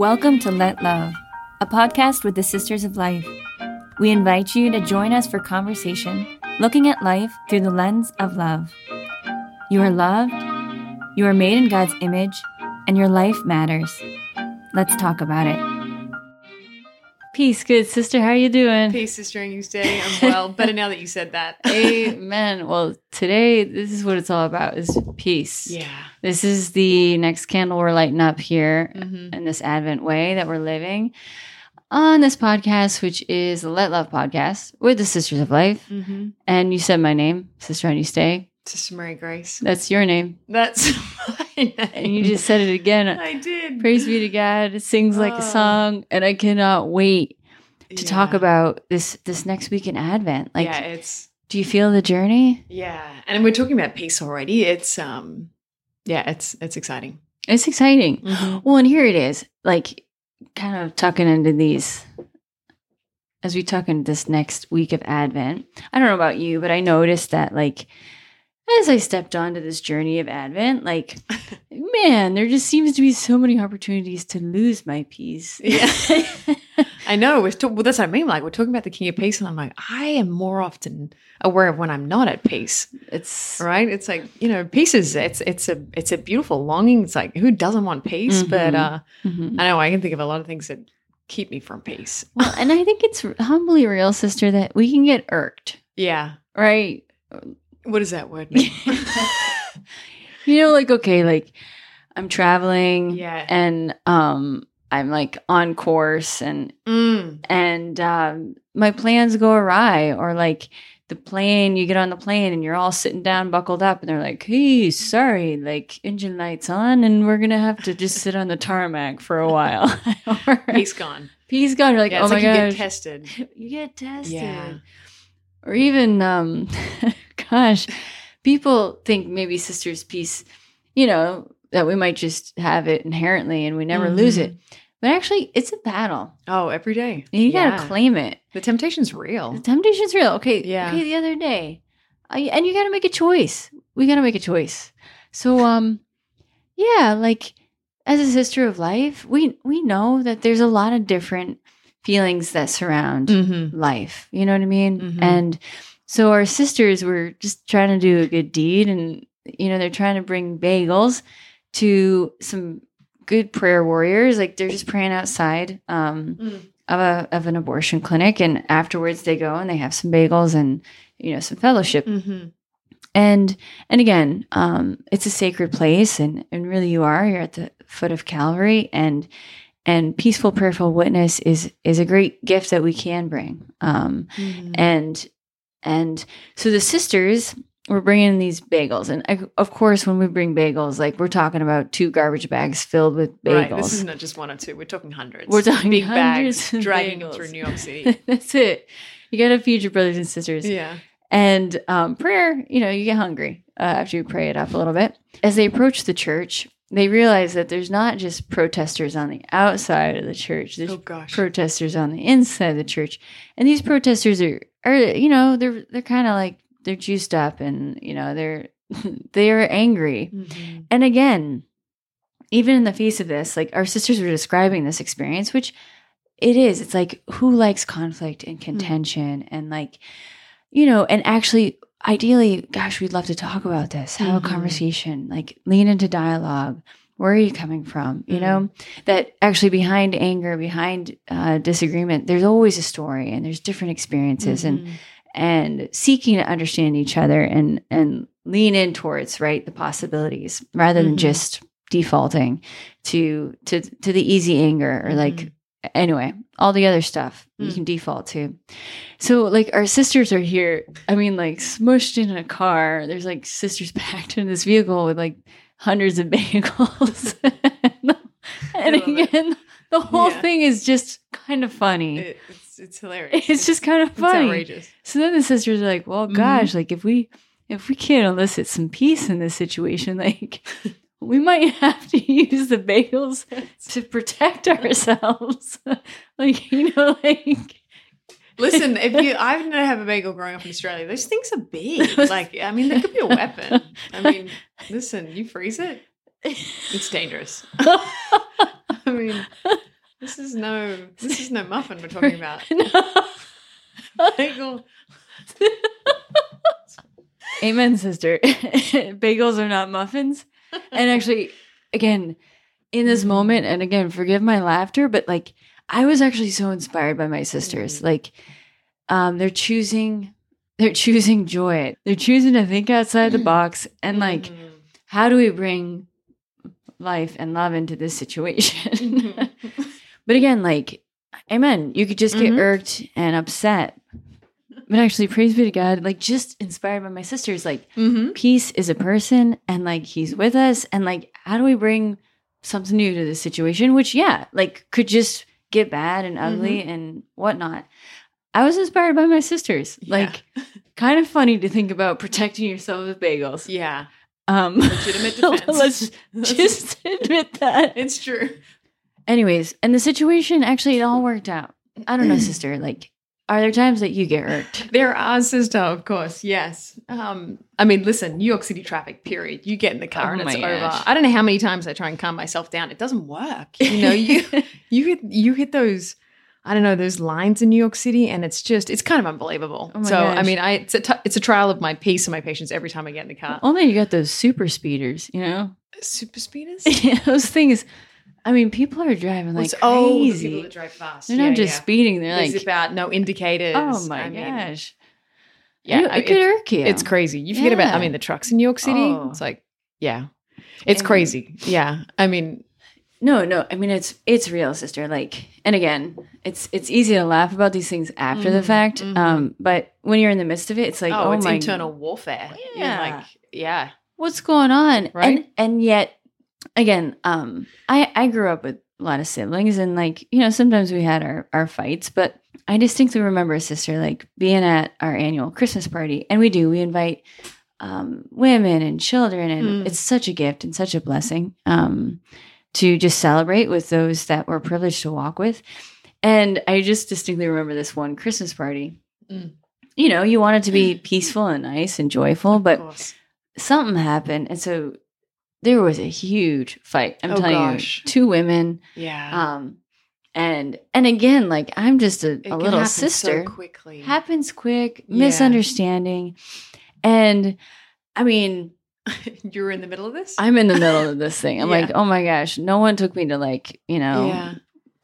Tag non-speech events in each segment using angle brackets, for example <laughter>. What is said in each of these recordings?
Welcome to Let Love, a podcast with the Sisters of Life. We invite you to join us for conversation looking at life through the lens of love. You are loved, you are made in God's image, and your life matters. Let's talk about it. Peace, good sister. How are you doing? Peace, sister, and you stay. I'm well. <laughs> Better now that you said that. Amen. Well, today this is what it's all about: is peace. Yeah. This is the next candle we're lighting up here Mhm. in this Advent way that we're living on this podcast, which is the Let Love podcast with the Sisters of Life. Mm-hmm. And you said my name, Sister and you stay. Sister Mary Grace. That's your name. That's <laughs> my name. And you just said it again. I did. Praise be to God. It sings like a Oh. song. And I cannot wait to talk about this this next week in Advent. Like, yeah, it's do you feel the journey? yeah, and we're talking about peace already. It's um, yeah, it's it's exciting. It's exciting. Mm-hmm. Well, and here it is, like kind of tucking into these as we tuck into this next week of Advent. I don't know about you, but I noticed that like as I stepped onto this journey of Advent, like <laughs> man, there just seems to be so many opportunities to lose my peace. Yeah. <laughs> I know. We're talk- well, that's what I mean. Like we're talking about the King of Peace, and I'm like, I am more often aware of when I'm not at peace. it's Right? It's like you know, peace is it's it's a it's a beautiful longing. It's like who doesn't want peace? But Mhm. uh, Mhm. I know I can think of a lot of things that keep me from peace. well, and I think it's humbly real, sister, that we can get irked, Yeah. right? What does that word mean? <laughs> <laughs> you know, like okay, like I'm traveling, Yeah. and um, I'm like on course, and mm. and um, my plans go awry, or like the plane, you get on the plane and you're all sitting down, buckled up, and they're like, "Hey, sorry, like engine lights on, and we're gonna have to just sit on the tarmac for a while." <laughs> Or- Peace gone. peace gone. You're like, yeah, "Oh it's my like you gosh, get tested. you get tested." Yeah. or even um <laughs> gosh people think maybe sister's peace you know that we might just have it inherently and we never lose Mhm. it but actually it's a battle Oh, every day. and you Yeah. gotta claim it The temptation's real. the temptation's real okay Yeah. okay the other day I, and you gotta make a choice we gotta make a choice so um yeah like as a sister of life we we know that there's a lot of different feelings that surround Mm-hmm. life. You know what I mean? Mhm. And so our sisters were just trying to do a good deed and you know, they're trying to bring bagels to some good prayer warriors. Like they're just praying outside um Mm. of a of an abortion clinic and afterwards they go and they have some bagels and you know some fellowship Mm-hmm. and and again um it's a sacred place and and really you are you're at the foot of calvary and and peaceful prayerful witness is is a great gift that we can bring um Mm-hmm. and and so the sisters were bringing these bagels and I, of course when we bring bagels like we're talking about two garbage bags filled with bagels Right. This is not just one or two. We're talking hundreds. We're talking big hundreds bags of dragging bagels. through New York <laughs> City. that's it you gotta feed your brothers and sisters yeah. and um, prayer, you know, you get hungry uh, after you pray it up a little bit. As they approach the church, they realize that there's not just protesters on the outside of the church. There's Oh gosh. protesters on the inside of the church, and these protesters are, are you know, they're they're kind of like they're juiced up, and you know, they're <laughs> they're angry. Mhm. And again, even in the face of this, like our sisters were describing this experience, which it is. It's like who likes conflict and contention and like, you know, and actually, ideally, gosh, we'd love to talk about this, have Mhm. a conversation, like lean into dialogue. Where are you coming from? You know, that actually behind anger, behind uh, disagreement, there's always a story and there's different experiences and Mhm. And seeking to understand each other and and lean in towards right the possibilities rather than Mhm. just defaulting to to to the easy anger or like Mhm. anyway all the other stuff you Mm. can default to so like our sisters are here i mean like smushed in a car there's like sisters <laughs> packed in this vehicle with like hundreds of <laughs> bagels and love it. again the whole Yeah. thing is just kind of funny It- it's it's hilarious. <laughs> it's just kind of it's funny outrageous. so then the sisters are like, "Well, Mhm. gosh, like if we if we can't elicit some peace in this situation, <laughs> like <laughs> we might have to use the bagels to protect ourselves." like you know, like Listen, if you, I didn't have a bagel growing up in Australia. Those things are big. Like, I mean, they could be a weapon. I mean, listen, you freeze it, it's dangerous. I mean, This is no. This is no muffin we're talking about. <laughs> <laughs> Bagel. <laughs> Amen, sister. Bagels are not muffins. And actually, again, in this moment, and again, forgive my laughter, but like I was actually so inspired by my sisters. Mhm. Like, um, they're choosing, they're choosing joy. They're choosing to think outside the box and like, Mhm. how do we bring life and love into this situation? But again, like, amen. You could just get Mhm. irked and upset. But actually, praise be to God, like just inspired by my sisters, like Mhm. peace is a person and like he's with us and like how do we bring something new to this situation which yeah like could just get bad and ugly and whatnot i was inspired by my sisters Yeah. like kind of funny to think about protecting yourself with bagels Yeah. um Legitimate <laughs> defense. <laughs> let's just <laughs> admit that It's true. Anyways and the situation actually it all worked out i don't know <clears throat> sister like are there times that you get irked There are, sister, of course. Yes. Um, I mean, listen, New York City traffic, period. You get in the car Oh and it's over. gosh. I don't know how many times I try and calm myself down. It doesn't work. You know, you <laughs> you hit you hit those I don't know those lines in New York City, and it's just it's kind of unbelievable. Oh so I mean, I it's a t- it's a trial of my peace and my patience every time I get in the car. only you got those super speeders you know Super speeders. <laughs> Yeah, those things. I mean, people are driving like the crazy. people that drive fast. They're Yeah, not just yeah. speeding. They're like, about no indicators. oh my I mean, gosh. Yeah, it, could it's- irk you. It's crazy. You forget about, I mean, the trucks in New York City. Oh. It's like, yeah, it's And- crazy. Yeah. I mean, no, no. I mean, it's it's real, sister. Like, and again, it's it's easy to laugh about these things after the Mhm, fact. mhm. Um, but when you're in the midst of it, it's like, oh, oh, it's my, internal warfare. You're Yeah. like, yeah. what's going on? Right? And and yet, again, um, I I grew up with a lot of siblings, and like you know, sometimes we had our our fights, but I distinctly remember a sister like being at our annual Christmas party, and we do we invite um, women and children, and Mm. it's such a gift and such a blessing um, to just celebrate with those that we're privileged to walk with. And I just distinctly remember this one Christmas party. Mm. You know, you want it to be <clears throat> peaceful and nice and joyful, but something happened and so there was a huge fight i'm Oh, telling gosh. you two women Yeah. um and and again like i'm just a, a little sister so quickly. happens quick Yeah. misunderstanding and i mean <laughs> You're in the middle of this? i'm in the middle of this thing i'm <laughs> Yeah. like oh my gosh no one took me to like you know yeah.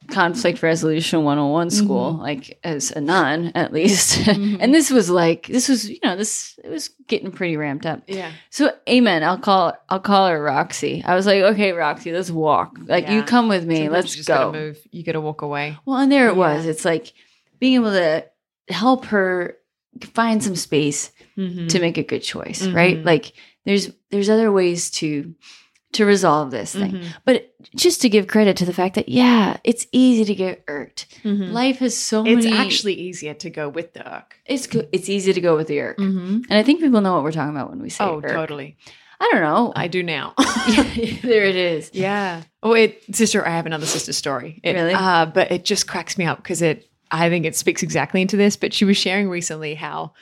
Conflict resolution 101 school Mhm. like as a nun at least <laughs> Mhm. and this was like this was you know this it was getting pretty ramped up Yeah. so amen. I'll call I'll call her Roxy. I was like, okay, Roxy, let's walk. Like you come with me. Sometimes let's you just go. Gotta move. You got to walk away. Well, and there it was. It's like being able to help her find some space Mm-hmm. to make a good choice, right? Mhm. Like there's there's other ways to to resolve this thing. Mm-hmm. But just to give credit to the fact that yeah, it's easy to get irked. Life has so Mm-hmm. It's actually easier to go with the irk. it's it's easy to go with the irk. Mm-hmm. And I think people know what we're talking about when we say Oh, irk. totally. I don't know. I do now. <laughs> <laughs> there it is. Yeah. Oh, it sister. I have another sister story. It, Really? Uh, but it just cracks me up because it. I think it speaks exactly into this. But she was sharing recently how,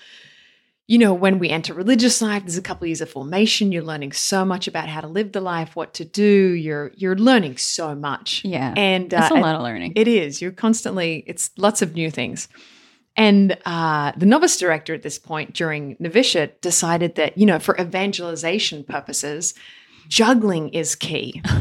you know, when we enter religious life, there's a couple of years of formation. You're learning so much about how to live the life, what to do. You're you're learning so much. Yeah. And That's uh, a lot of learning. it is. You're constantly, it's lots of new things. And uh, the novice director at this point during novitiate decided that, you know, for evangelization purposes, juggling is key. <laughs>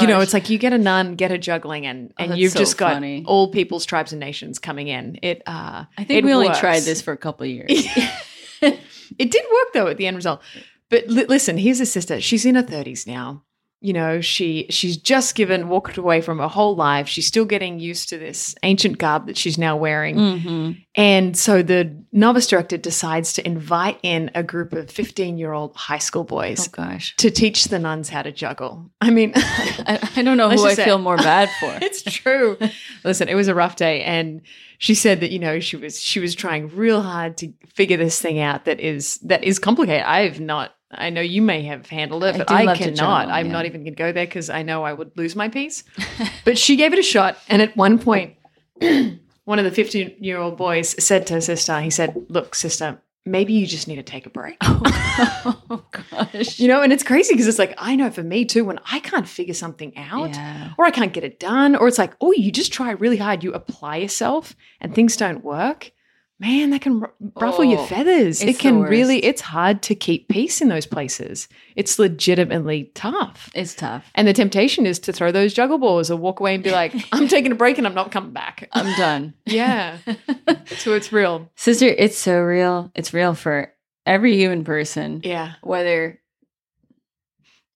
You know, it's like you get a nun, get a juggling, and, Oh, and that's you've so just got all peoples, tribes, and nations coming in. It, uh, I think it we only works. tried this for a couple of years. <laughs> <laughs> <laughs> It did work though at the end result. But li- listen, here's a sister. She's in her 30s now. You know, she she's just given walked away from her whole life. She's still getting used to this ancient garb that she's now wearing. hmm And so the novice director decides to invite in a group of 15 year old high school boys Oh gosh, to teach the nuns how to juggle. I mean, <laughs> I, I don't know <laughs> who I say- feel more bad for. <laughs> it's true. Listen, it was a rough day, and she said that you know she was she was trying real hard to figure this thing out that is that is complicated. I've not. I know you may have handled it, I but do I, cannot. juggle, I'm yeah. not even going to go there because I know I would lose my peace. <laughs> but she gave it a shot, and at one point, <clears throat> one of the 15 year old boys said to her sister, "He said, look, sister." maybe you just need to take a break. oh, <laughs> oh gosh. You know, and it's crazy because it's like, I know for me too, when I can't figure something out Yeah. or I can't get it done, or it's like, oh, you just try really hard, you apply yourself and things don't work. Man, that can ruffle your Oh, feathers. It can really, it's hard to keep peace in those places. It's legitimately tough. It's tough. And the temptation is to throw those juggle balls or walk away and be like, <laughs> I'm taking a break and I'm not coming back. I'm done. <laughs> Yeah. <laughs> so it's real. Sister, it's so real. It's real for every human person, Yeah. whether,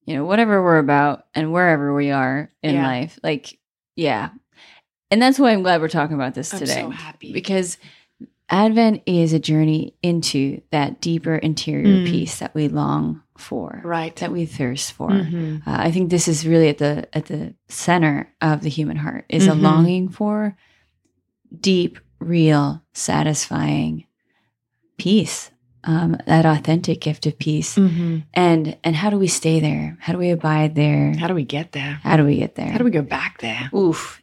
you know, whatever we're about and wherever we are in Yeah. life. Like, yeah. And that's why I'm glad we're talking about this today. I'm so happy. Because Advent is a journey into that deeper interior Mm. peace that we long for, right. that we thirst for. Mhm. Uh, I think this is really at the at the center of the human heart is a Mhm. longing for deep, real, satisfying peace, um, that authentic gift of peace. Mhm. And and how do we stay there? How do we abide there? How do we get there? How do we get there? How do we go back there? Oof.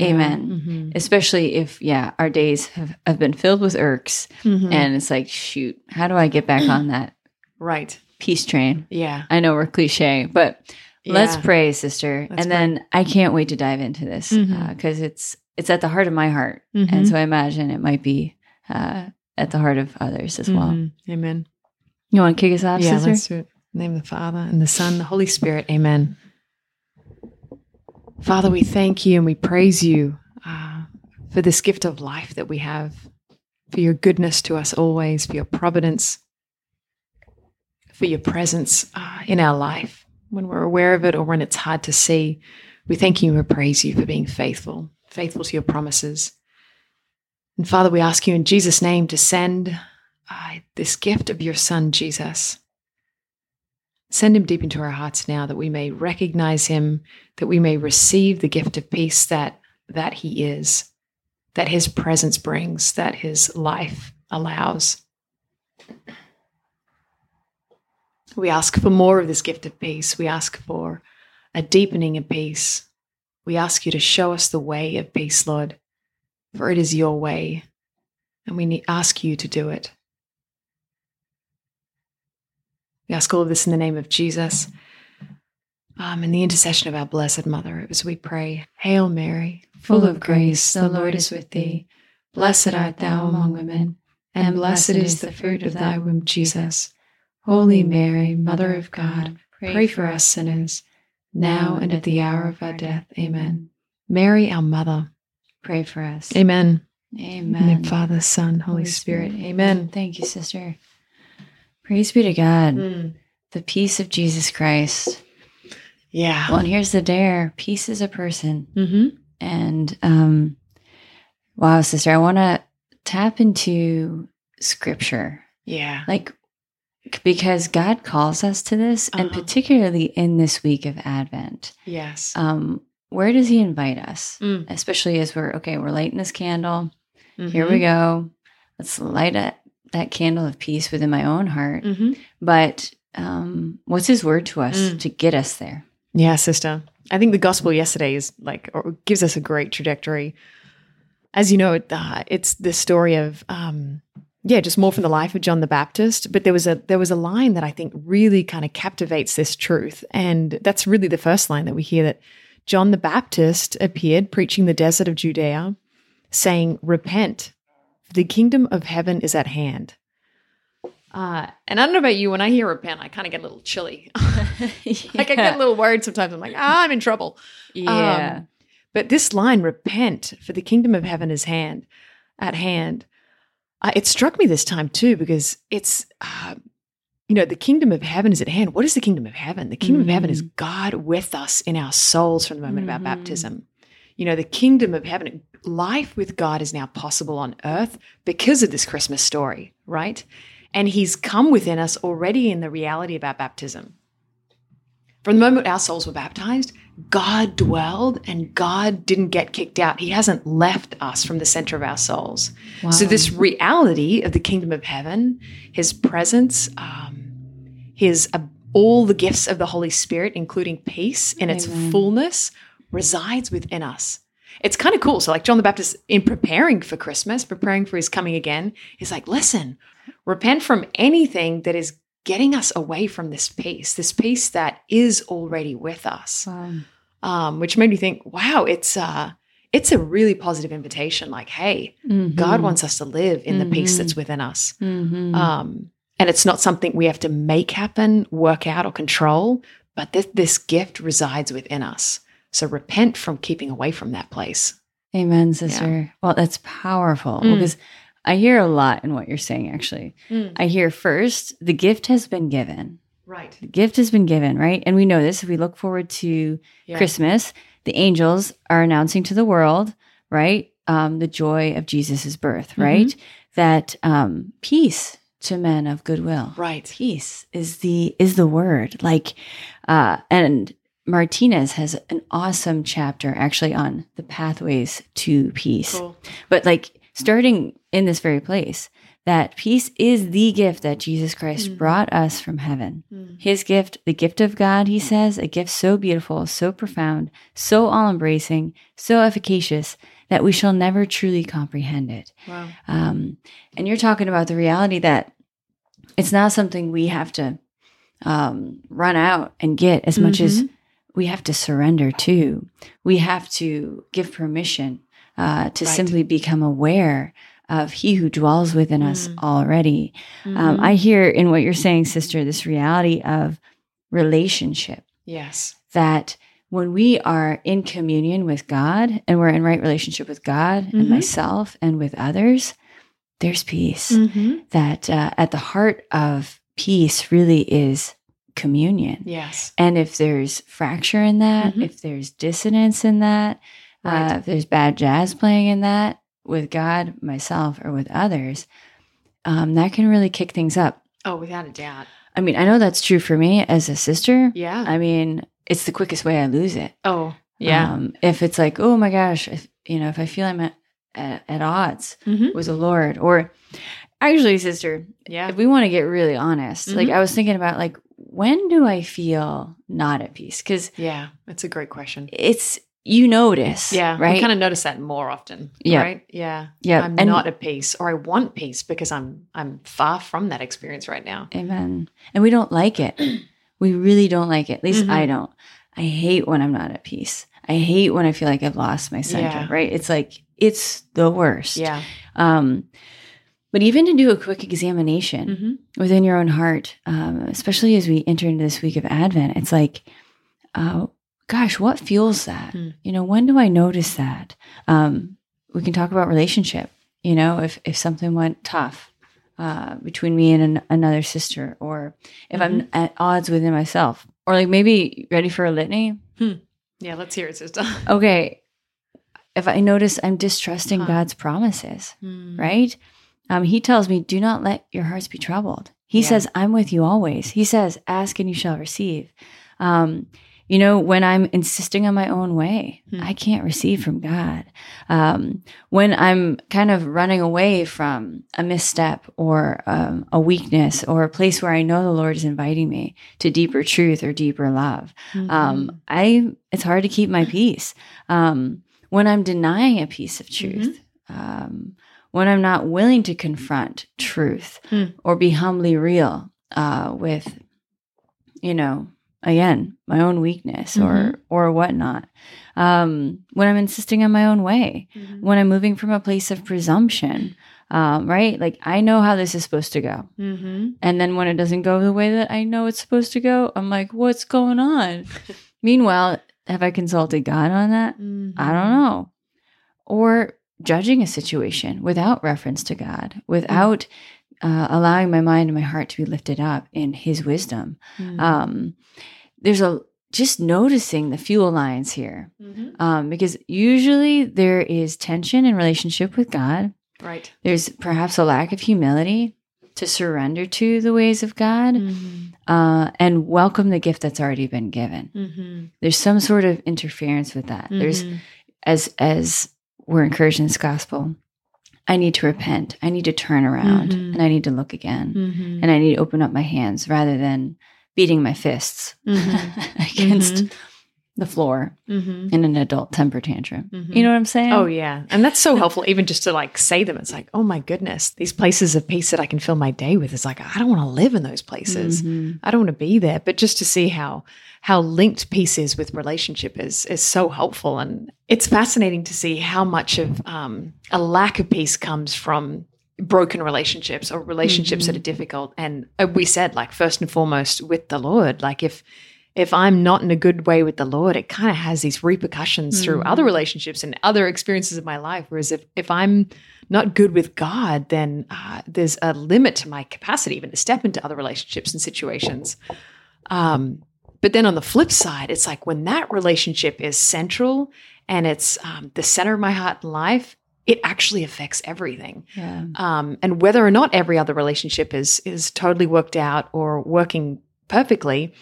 Amen. Mhm. Especially if yeah, our days have, have been filled with irks, Mhm. and it's like, shoot, how do I get back on that right. peace train? Yeah. I know we're cliche, but Let's pray, sister. Let's and then I can't wait to dive into this because it's it's at the heart of my heart, and so I imagine it might be uh, at the heart of others as well. Mhm. Amen. You want to kick us off, yeah, sister? let's do it. In the name of the Father and the Son, the Holy Spirit. Amen. Father, we thank you and we praise you uh, for this gift of life that we have, for your goodness to us always, for your providence, for your presence uh, in our life when we're aware of it or when it's hard to see. We thank you and we praise you for being faithful, faithful to your promises. And Father, we ask you in Jesus' name to send uh, this gift of your Son, Jesus. Send him deep into our hearts now that we may recognize him, that we may receive the gift of peace that, that he is, that his presence brings, that his life allows. We ask for more of this gift of peace. We ask for a deepening of peace. We ask you to show us the way of peace, Lord, for it is your way, and we ask you to do it. We ask all of this in the name of Jesus, um, in the intercession of our Blessed Mother, as we pray, Hail Mary, full of grace, the Lord is with thee. Blessed art thou among women, and blessed is the fruit of thy womb, Jesus. Holy Mary, Mother of God, pray for us sinners, now and at the hour of our death. Amen. Mary, our Mother. Pray for us. Amen. Amen. In the name of Father, Son, Holy, Spirit. Amen. Thank you, sister. Praise be to God. Mm. The peace of Jesus Christ. Yeah. Well, and here's the dare. Peace is a person. Mm-hmm. And um wow, sister, I want to tap into scripture. Yeah. Like because God calls us to this and Uh-huh. particularly in this week of Advent. Yes. Um where does he invite us? Mm. Especially as we're okay, we're lighting this candle. Here Mm-hmm. we go. Let's light a, that candle of peace within my own heart. Mm-hmm. But um what's his word to us Mm. to get us there? Yeah, sister. I think the gospel yesterday is like, or gives us a great trajectory. As you know, it, uh, it's the story of, um, yeah, just more from the life of John the Baptist. But there was a there was a line that I think really kind of captivates this truth, and that's really the first line that we hear that John the Baptist appeared preaching the desert of Judea, saying, "Repent, for the kingdom of heaven is at hand." Uh, and I don't know about you, when I hear repent, I kind of get a little chilly. <laughs> Like I get a little worried sometimes. I'm like, ah, I'm in trouble. yeah. Um, but this line, repent, for the kingdom of heaven is hand at hand. Uh, it struck me this time too because it's, uh, you know, the kingdom of heaven is at hand. What is the kingdom of heaven? The kingdom of heaven is God with us in our souls from the moment of Mhm. our baptism. You know, the kingdom of heaven, life with God is now possible on earth because of this Christmas story, right? And He's come within us already in the reality of our baptism. From the moment our souls were baptized, God dwelled and God didn't get kicked out. He hasn't left us from the center of our souls. So, this reality of the kingdom of heaven, his presence, um, his uh, all the gifts of the Holy Spirit, including peace in its fullness, resides within us. It's kind of cool. So, like John the Baptist, in preparing for Christmas, preparing for his coming again, he's like, listen, repent from anything that is getting us away from this peace, this peace that is already with us. Wow. Um, which made me think, wow, it's uh it's a really positive invitation. Like, hey, Mm-hmm. God wants us to live in the peace that's within us. Mhm. Um, and it's not something we have to make happen, work out, or control, but this, this gift resides within us. So repent from keeping away from that place. Amen, sister. Well, that's powerful Mm. because I hear a lot in what you're saying, actually. I hear first, the gift has been given. Right. The gift has been given, right? And we know this. If we look forward to Yeah. Christmas, the angels are announcing to the world, right? Um, the joy of Jesus' birth, Mm-hmm. right? That um, peace to men of goodwill. Right. Peace is the is the word. Like, uh, and Martinez has an awesome chapter actually on the pathways to peace. Cool. But like starting in this very place, that peace is the gift that Jesus Christ Mhm. brought us from heaven. Mm. His gift, the gift of God, he says, a gift so beautiful, so profound, so all embracing, so efficacious that we shall never truly comprehend it. Wow. Um, and you're talking about the reality that it's not something we have to um, run out and get as much as Mhm. We have to surrender to. We have to give permission uh, to Right. simply become aware of He who dwells within us Mm. already. Um, Mhm. I hear in what you're saying, sister, this reality of relationship yes. that when we are in communion with God and we're in right relationship with God and Mhm. myself and with others, there's peace. Mm-hmm. That uh, at the heart of peace really is communion. Yes. And if there's fracture in that, Mhm. if there's dissonance in that, Right. uh, if there's bad jazz playing in that with God, myself, or with others, um, that can really kick things up. Oh, without a doubt. I mean, I know that's true for me as a sister. Yeah. I mean, it's the quickest way I lose it. oh, yeah. Um, if it's like, oh my gosh, if, you know, if I feel I'm at, at, at odds Mhm. with the Lord, or actually, sister, Yeah. if we want to get really honest, like Mhm. I was thinking about, like, when do I feel not at peace? Because Yeah. That's a great question. it's you notice, Yeah. right? We kind of notice that more often. Yeah. Right. Yeah. yeah, I'm and- not at peace or I want peace because I'm I'm far from that experience right now. Amen. And we don't like it. <clears throat> We really don't like it. At least Mhm. I don't. I hate when I'm not at peace. I hate when I feel like I've lost my center, Yeah. right? It's like it's the worst. Yeah. Um, but even to do a quick examination Mm-hmm. within your own heart, um, especially as we enter into this week of Advent, it's like, uh, gosh, what fuels that? Mm. You know, when do I notice that? Um, we can talk about relationship. You know, if if something went tough uh, between me and an, another sister, or if I'm Mm-hmm. at odds within myself, or like maybe ready for a litany. Yeah. Let's hear it, sister. Okay, if I notice I'm distrusting Huh. God's promises, Mm. right? Um, he tells me, do not let your hearts be troubled. He Yeah. says, I'm with you always. He says, ask and you shall receive. Um, you know, when I'm insisting on my own way, Hmm. I can't receive from God. Um, when I'm kind of running away from a misstep or um, a weakness or a place where I know the Lord is inviting me to deeper truth or deeper love, Mhm. um, I it's hard to keep my peace um, when I'm denying a piece of truth, um, when I'm not willing to confront truth Mm. or be humbly real uh, with, you know, again my own weakness Mhm. or or whatnot. Um, when I'm insisting on my own way, Mhm. when I'm moving from a place of presumption, um, right? Like I know how this is supposed to go. Mhm. And then when it doesn't go the way that I know it's supposed to go, I'm like, what's going on? <laughs> Meanwhile, have I consulted God on that? I don't know. Or judging a situation without reference to God, without uh, allowing my mind and my heart to be lifted up in His wisdom. Mhm. Um, there's a just noticing the fuel lines here, Mhm. um, because usually there is tension in relationship with God. Right. There's perhaps a lack of humility to surrender to the ways of God Mhm. uh, and welcome the gift that's already been given. Mhm. There's some sort of interference with that. There's Mhm. as as we're encouraged in this gospel, I need to repent. I need to turn around Mhm. and I need to look again. Mhm. And I need to open up my hands rather than beating my fists Mhm. <laughs> against Mhm. The floor Mm-hmm. in an adult temper tantrum. You know what I'm saying? Oh yeah, and that's so helpful. Even just to like say them, it's like, oh my goodness, these places of peace that I can fill my day with. It's like I don't want to live in those places. Mhm. I don't want to be there. But just to see how how linked peace is with relationship is is so helpful, and it's fascinating to see how much of um, a lack of peace comes from broken relationships or relationships that are difficult. And uh, we said, like first and foremost, with the Lord, like if if I'm not in a good way with the Lord, it kind of has these repercussions through other relationships and other experiences of my life. Whereas if, if I'm not good with God, then uh, there's a limit to my capacity even to step into other relationships and situations. Um, but then on the flip side, it's like when that relationship is central and it's um, the center of my heart and life, it actually affects everything Yeah. um, and whether or not every other relationship is is totally worked out or working perfectly,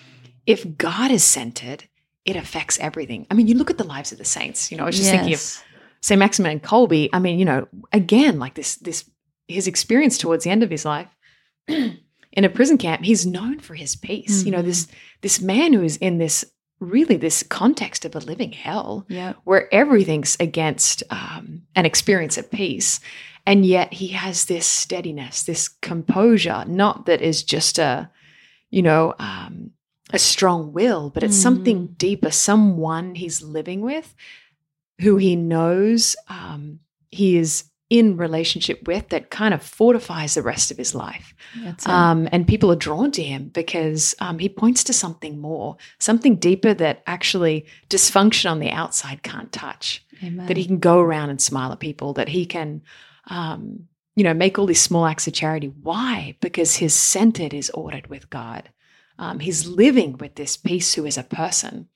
if God is centered, it affects everything. I mean, you look at the lives of the saints. You know, I was just thinking of Yes. Saint Maximilian Kolbe. I mean, you know, again, like this this his experience towards the end of his life <clears throat> in a prison camp. He's known for his peace. You know, this this man who is in this really this context of a living hell Yep. where everything's against um, an experience of peace. And yet he has this steadiness, this composure, not that is just a, you know, um, a strong will, but it's something deeper, someone he's living with who he knows um, he is in relationship with that kind of fortifies the rest of his life. Um, and people are drawn to him because um, he points to something more, something deeper that actually dysfunction on the outside can't touch. Amen. That he can go around and smile at people, that he can, um, you know, make all these small acts of charity. Why? Because his centered is ordered with God. Um, he's living with this peace who is a person.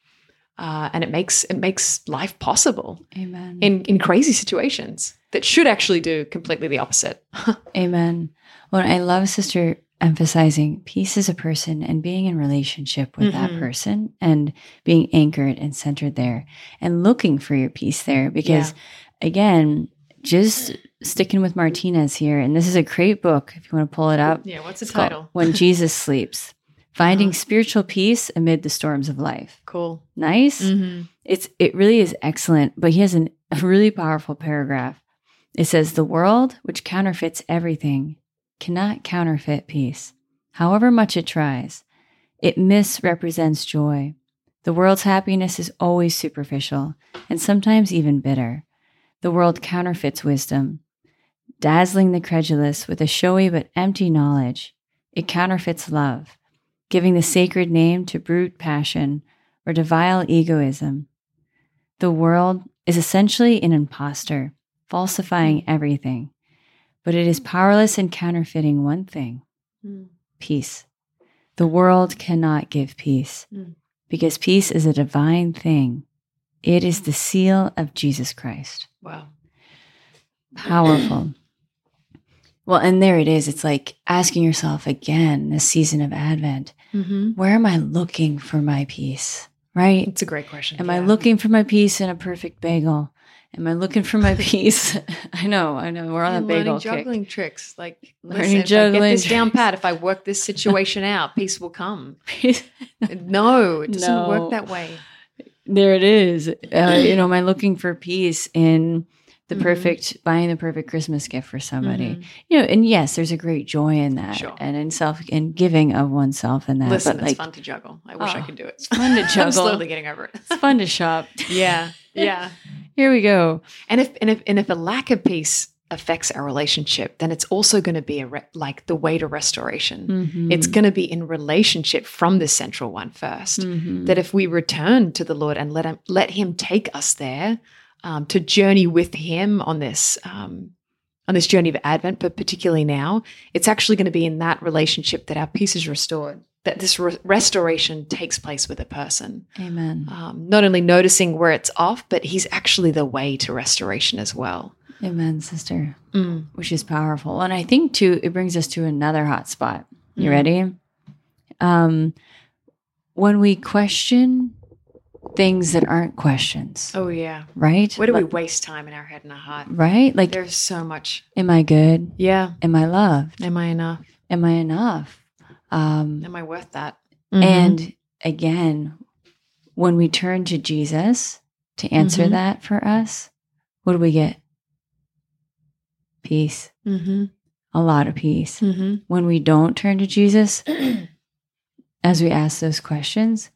Uh, and it makes it makes life possible Amen. in in crazy situations that should actually do completely the opposite. <laughs> Amen. Well, I love Sister emphasizing peace as a person and being in relationship with that Mhm. person and being anchored and centered there and looking for your peace there. Because again, just sticking with Martinez here, and this is a great book if you want to pull it up. Yeah, what's the title? When <laughs> Jesus Sleeps. Finding Uh-huh. spiritual peace amid the storms of life. Cool. Nice. Mm-hmm. It's it really is excellent, but he has an, a really powerful paragraph. It says the world, which counterfeits everything, cannot counterfeit peace, however much it tries. It misrepresents joy. The world's happiness is always superficial and sometimes even bitter. The world counterfeits wisdom, dazzling the credulous with a showy but empty knowledge. It counterfeits love, giving the sacred name to brute passion or to vile egoism. The world is essentially an impostor, falsifying everything, but it is powerless in counterfeiting one thing peace. The world cannot give peace Mm. because peace is a divine thing. It is the seal of Jesus Christ. Wow. Powerful. <clears throat> Well, and there it is. It's like asking yourself again, this season of Advent, Mm-hmm. where am I looking for my peace? Right? It's a great question. Am I looking for my peace in a perfect bagel? Am I looking for my <laughs> peace? <laughs> I know, I know. We're on a bagel learning kick. juggling tricks? Like <laughs> Learning listen, if I juggling get this down pat, if I work this situation out, peace will come. No, it doesn't No. work that way. there it is. Uh, you know, am I looking for peace in the Mhm. perfect, buying the perfect Christmas gift for somebody? Mhm. You know, and yes, there's a great joy in that, Sure. and in self, in giving of oneself in that. Listen, but it's fun to juggle. I wish I Oh, could do it. It's fun to <laughs> juggle I'm slowly getting over it. it's fun to shop. <laughs> yeah, yeah. <laughs> Here we go. And if and if and if a lack of peace affects our relationship, then it's also going to be a re- like the way to restoration. Mhm. It's going to be in relationship from the central one first 1st Mhm. That if we return to the Lord and let him let Him take us there um, to journey with Him on this um, on this journey of Advent, but particularly now, it's actually going to be in that relationship that our peace is restored. That this re- restoration takes place with a person. Amen. Um, not only noticing where it's off, but He's actually the way to restoration as well. Amen, sister. Mm. which is powerful. And I think too, it brings us to another hot spot. You Mm. ready? Um, when we question things that aren't questions, Oh yeah. right? Where do we waste time in our head and our heart? right? Like, There's so much. am I good? Yeah. Am I loved? Am I enough? Am I enough? Um, Am I worth that? And again, when we turn to Jesus to answer Mhm. that for us, what do we get? Peace. Mm-hmm. A lot of peace. Mm-hmm. When we don't turn to Jesus, <clears throat> as we ask those questions,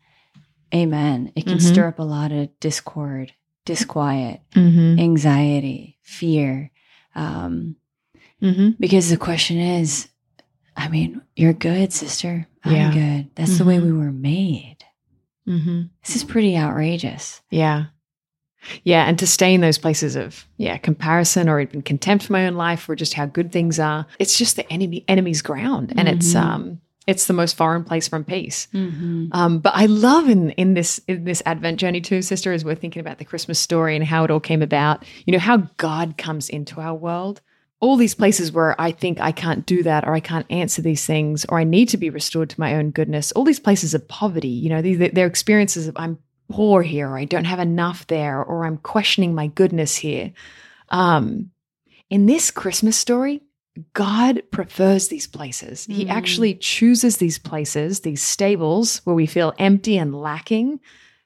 amen. It can Mhm. stir up a lot of discord, disquiet, Mm-hmm. anxiety, fear. Um, Mm-hmm. because the question is, I mean, you're good, sister. I'm good. That's the way Mhm. we were made. Mm-hmm. This is pretty outrageous. Yeah. Yeah. And to stay in those places of, yeah, comparison or even contempt for my own life or just how good things are, it's just the enemy enemy's ground. And it's Mhm. um it's the most foreign place from peace. Mm-hmm. Um, but I love in in this in this Advent journey too, sister, as we're thinking about the Christmas story and how it all came about. You know how God comes into our world. All these places where I think I can't do that, or I can't answer these things, or I need to be restored to my own goodness. All these places of poverty. You know, these they're experiences of I'm poor here, or I don't have enough there, or I'm questioning my goodness here. Um, in this Christmas story, God prefers these places. He Mm. actually chooses these places, these stables where we feel empty and lacking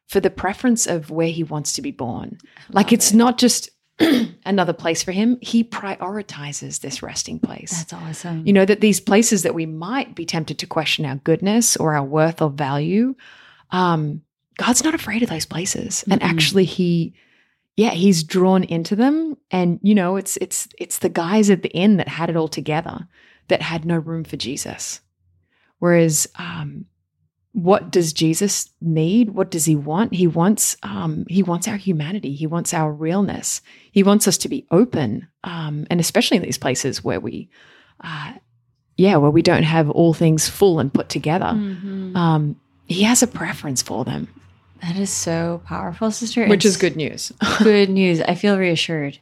for the preference of where he wants to be born. Like it's not just <clears throat> another place for him, he prioritizes this resting place. That's awesome. you know, that these places that we might be tempted to question our goodness or our worth or value, um, God's not afraid of those places. And Mm-mm. actually he yeah, he's drawn into them. And you know, it's it's it's the guys at the end that had it all together that had no room for Jesus. Whereas um what does Jesus need? What does he want? He wants um he wants our humanity. He wants our realness. He wants us to be open. Um and especially in these places where we uh yeah, where we don't have all things full and put together. Mhm. Um he has a preference for them, that is so powerful, sister. which is good news. <laughs> good news. I feel reassured.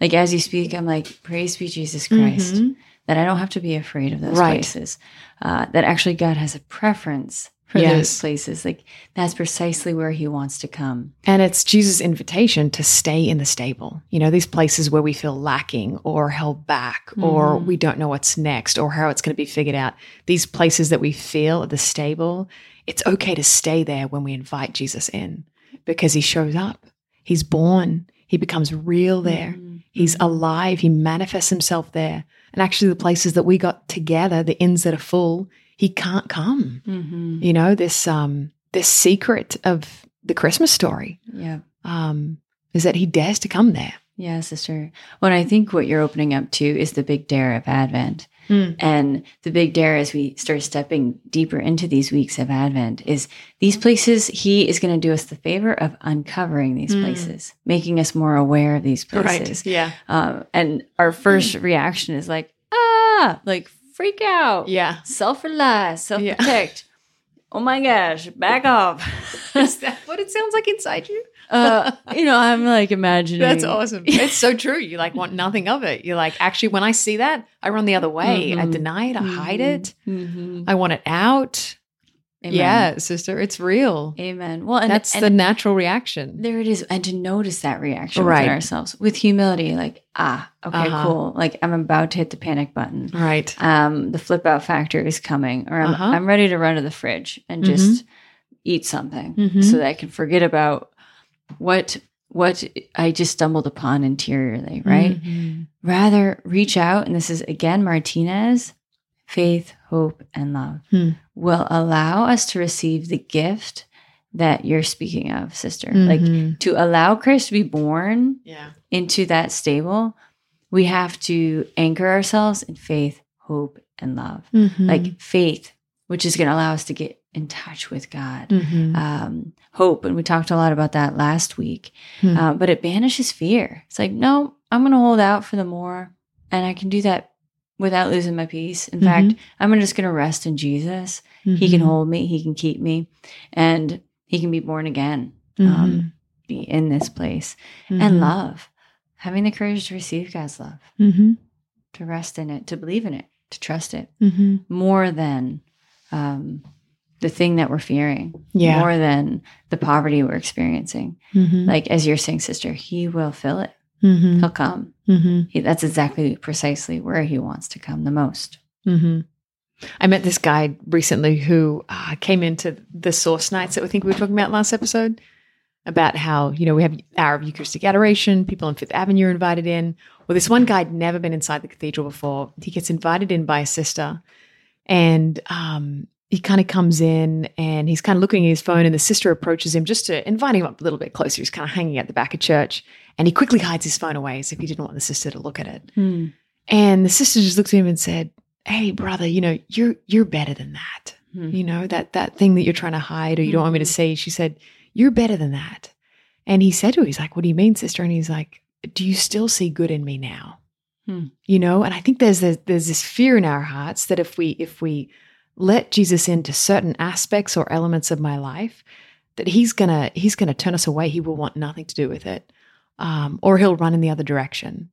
Like as you speak, I'm like, praise be Jesus Christ. Mhm. That I don't have to be afraid of those Right. places. Uh, that actually God has a preference for Yes. those places. Like that's precisely where He wants to come. And it's Jesus' invitation to stay in the stable. You know, these places where we feel lacking or held back or Mhm. we don't know what's next or how it's going to be figured out. These places that we feel at the stable, it's okay to stay there when we invite Jesus in because he shows up. He's born, he becomes real there. Mhm. He's alive, he manifests himself there. And actually, the places that we got together, the inns that are full, he can't come. Mhm. You know, this um this secret of the Christmas story Yeah. um, is that he dares to come there. Yeah, sister. Well, I think what you're opening up to is the big dare of Advent. Mm. And the big dare as we start stepping deeper into these weeks of Advent is these places, he is going to do us the favor of uncovering these Mm. places, making us more aware of these places. Yeah. Um, and our first reaction is like, ah, like freak out, Yeah. self rely, self protect. Oh my gosh, back off. <laughs> Is that <laughs> what it sounds like inside you? Uh, you know, I'm like imagining. That's awesome. It's so true. You like want nothing of it. You're like, actually, when I see that, I run the other way. I Mhm. deny it. I hide it. Mhm. I want it out. Amen. Yeah, sister, it's real. Amen. Well, and That's and the natural reaction. there it is. And to notice that reaction Right. within ourselves with humility, like, ah, okay, Uh-huh. cool. Like I'm about to hit the panic button. Right. Um, the flip out factor is coming, or I'm, Uh-huh. I'm ready to run to the fridge and just eat something Mhm. so that I can forget about what what I just stumbled upon interiorly, right? Mhm. Rather reach out, and this is again Martinez, faith, hope, and love Hmm. will allow us to receive the gift that you're speaking of, sister. Like Mhm. to allow Christ to be born yeah. into that stable, we have to anchor ourselves in faith, hope, and love. Mhm. Like faith, which is going to allow us to get in touch with God. Mhm. Um, hope, and we talked a lot about that last week, Hmm. uh, but it banishes fear. It's like, no, I'm going to hold out for the more, and I can do that without losing my peace. In Mhm. fact, I'm just going to rest in Jesus. He can Mhm. hold me, He can keep me, and He can be born again um, be in this place. And love, having the courage to receive God's love, to rest in it, to believe in it, to trust it more than um, the thing that we're fearing, Yeah. more than the poverty we're experiencing. Mhm. Like as you're saying, sister, He will fill it. Mhm. He'll come. Mhm. He, that's exactly precisely where He wants to come the most. Mhm. I met this guy recently who uh, came into the source nights that I think we were talking about last episode about how, you know, we have hour of Eucharistic adoration, people on Fifth Avenue are invited in. Well, this one guy had never been inside the cathedral before. He gets invited in by a sister and um, he kind of comes in and he's kind of looking at his phone and the sister approaches him just to invite him up a little bit closer. He's kind of hanging at the back of church and he quickly hides his phone away as if he didn't want the sister to look at it. Hmm. And the sister just looked at him and said, Hey, brother, you know, you're you're better than that. Hmm. You know, that that thing that you're trying to hide or you don't want me to see. She said, You're better than that. And he said to her, He's like, What do you mean, sister? And he's like, Do you still see good in me now? Hmm. You know, and I think there's this, there's this fear in our hearts that if we if we let Jesus into certain aspects or elements of my life, that he's gonna he's gonna turn us away. He will want nothing to do with it, um, or he'll run in the other direction.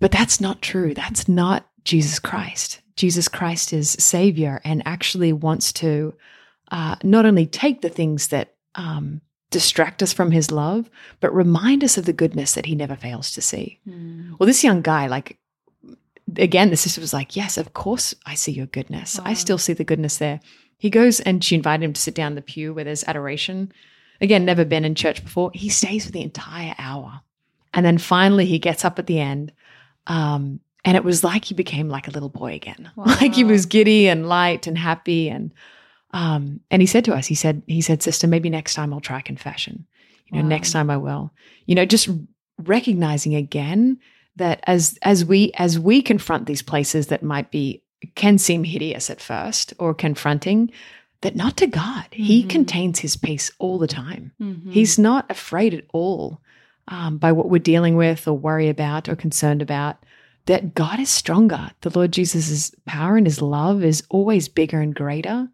But that's not true. That's not Jesus Christ. Jesus Christ is Savior and actually wants to uh, not only take the things that um, distract us from His love, but remind us of the goodness that He never fails to see. Hmm. Well, this young guy, like, again, the sister was like, Yes, of course I see your goodness. I still see the goodness there. He goes and she invited him to sit down in the pew where there's adoration. Again, never been in church before. He stays for the entire hour. And then finally he gets up at the end. Um, and it was like he became like a little boy again. <laughs> Like he was giddy and light and happy. And um, and he said to us, he said, he said, sister, maybe next time I'll try confession. You know, Wow. next time I will. You know, just recognizing again that as as we as we confront these places that might be can seem hideous at first or confronting, that not to God. He Mhm. contains his peace all the time. Mhm. He's not afraid at all um, by what we're dealing with or worry about or concerned about. That God is stronger. The Lord Jesus' power and his love is always bigger and greater.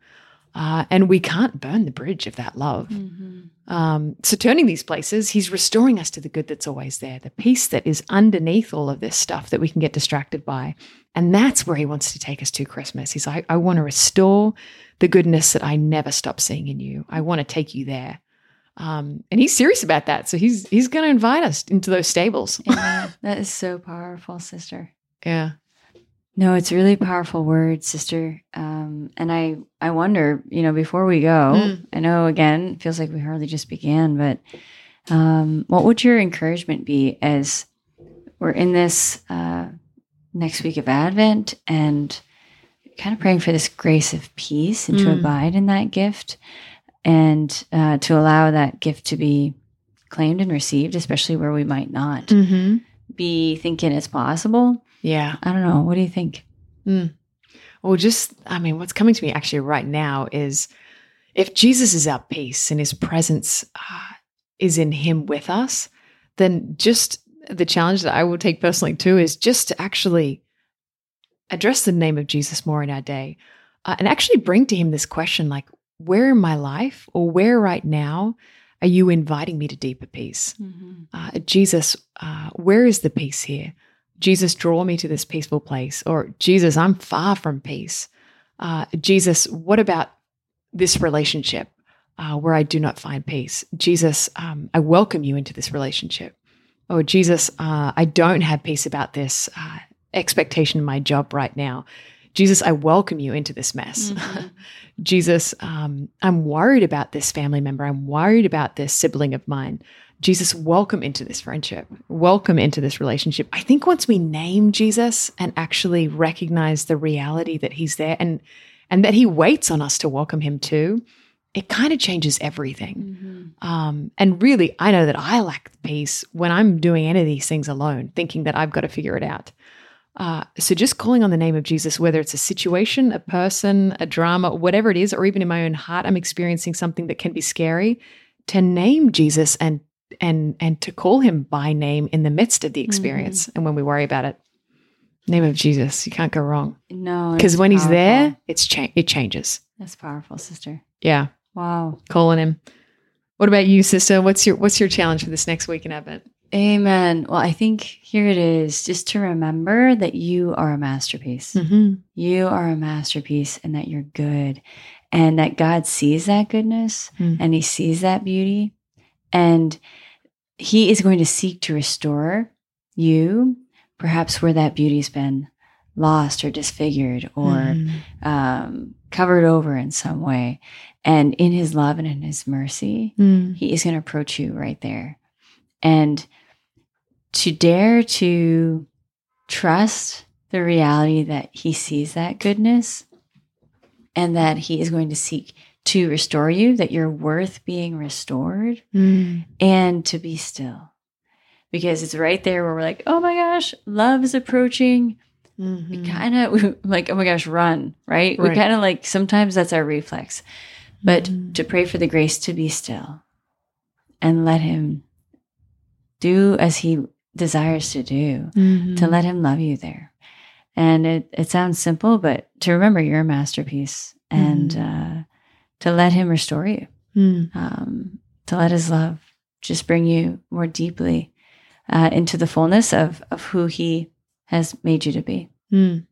Uh, and we can't burn the bridge of that love. Mhm. Um, so, turning these places, he's restoring us to the good that's always there, the peace that is underneath all of this stuff that we can get distracted by. And that's where he wants to take us to Christmas. He's like, I want to restore the goodness that I never stop seeing in you. I want to take you there. Um, and he's serious about that. So he's he's going to invite us into those stables. Amen. that is so powerful, sister. <laughs> Yeah. No, it's a really powerful word, sister. Um, and I, I wonder, you know, before we go, Mm. I know again, it feels like we hardly just began, but um, what would your encouragement be as we're in this uh, next week of Advent and kind of praying for this grace of peace and to Mm. abide in that gift and uh, to allow that gift to be claimed and received, especially where we might not Mm-hmm. be thinking it's possible? Yeah. I don't know. What do you think? Well, just, I mean, what's coming to me actually right now is if Jesus is our peace and his presence uh, is in him with us, then just the challenge that I will take personally too is just to actually address the name of Jesus more in our day uh, and actually bring to him this question like, where in my life or where right now are you inviting me to deeper peace? uh, Jesus, uh, where is the peace here? Jesus, draw me to this peaceful place. Or Jesus, I'm far from peace. Uh, Jesus, what about this relationship uh, where I do not find peace? Jesus, um, I welcome you into this relationship. Or Jesus, uh, I don't have peace about this uh, expectation in my job right now. Jesus, I welcome you into this mess. Mhm. <laughs> Jesus, um, I'm worried about this family member. I'm worried about this sibling of mine. Jesus, welcome into this friendship. Welcome into this relationship. I think once we name Jesus and actually recognize the reality that he's there and and that he waits on us to welcome him too, it kind of changes everything. Mhm. Um, and really, I know that I lack the peace when I'm doing any of these things alone, thinking that I've got to figure it out. Uh, so just calling on the name of Jesus, whether it's a situation, a person, a drama, whatever it is, or even in my own heart, I'm experiencing something that can be scary. To name Jesus and and and to call him by name in the midst of the experience, and when we worry about it, name of Jesus, you can't go wrong. No, Because when he's there, it's cha- it changes. that's powerful, sister. Yeah, Wow. calling him. What about you, sister? What's your what's your challenge for this next week in Advent? Amen. Well, I think here it is just to remember that you are a masterpiece. Mm-hmm. You are a masterpiece and that you're good and that God sees that goodness Mm. and he sees that beauty and he is going to seek to restore you perhaps where that beauty's been lost or disfigured or Mm. um, covered over in some way. And in his love and in his mercy, Mm. he is going to approach you right there. And to dare to trust the reality that he sees that goodness and that he is going to seek to restore you, that you're worth being restored, Mm. and to be still. Because it's right there where we're like, oh my gosh, love is approaching Mhm. we kind of <laughs> like oh my gosh run right, we Right. kind of like sometimes that's our reflex but Mhm. to pray for the grace to be still and let him do as he desires to do Mhm. to let him love you there and it, it sounds simple but to remember you're a masterpiece and uh, to let him restore you Mm. um, to let his love just bring you more deeply uh, into the fullness of, of who he has made you to be Mm.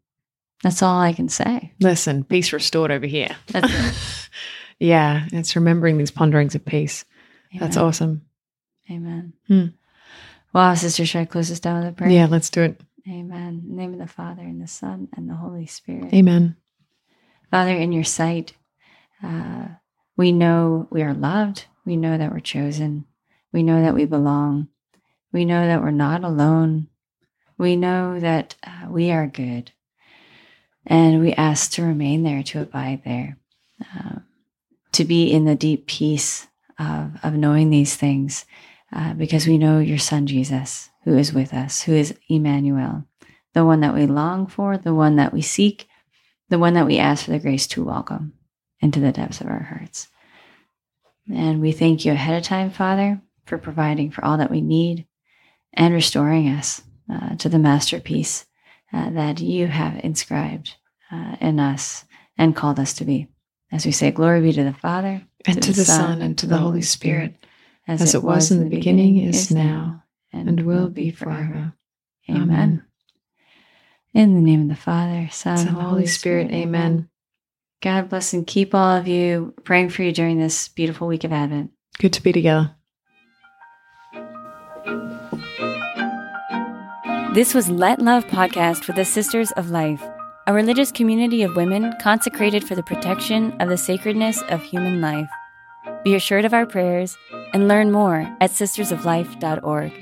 that's all I can say. Listen, peace restored over here. That's it. <laughs> yeah, it's remembering these ponderings of peace. That's awesome. Amen. Hmm. Wow, sister, should I close this down with a prayer? Yeah, let's do it. Amen. In the name of the Father and the Son and the Holy Spirit. Amen. Father, in your sight, uh, we know we are loved. We know that we're chosen. We know that we belong. We know that we're not alone. We know that uh, we are good. And we ask to remain there, to abide there, uh, to be in the deep peace of, of knowing these things, uh, because we know your Son, Jesus, who is with us, who is Emmanuel, the one that we long for, the one that we seek, the one that we ask for the grace to welcome into the depths of our hearts. And we thank you ahead of time, Father, for providing for all that we need and restoring us uh, to the masterpiece uh, that you have inscribed uh, in us and called us to be. As we say, glory be to the Father, And to the Son and to the Holy Spirit, as it was in the beginning, is now, and will be forever. Amen. Amen. In the name of the Father, Son, Son, Holy Spirit, amen. God bless and keep all of you. Praying for you during this beautiful week of Advent. Good to be together. This was Let Love podcast with the Sisters of Life, a religious community of women consecrated for the protection of the sacredness of human life. Be assured of our prayers and learn more at sistersoflife.org.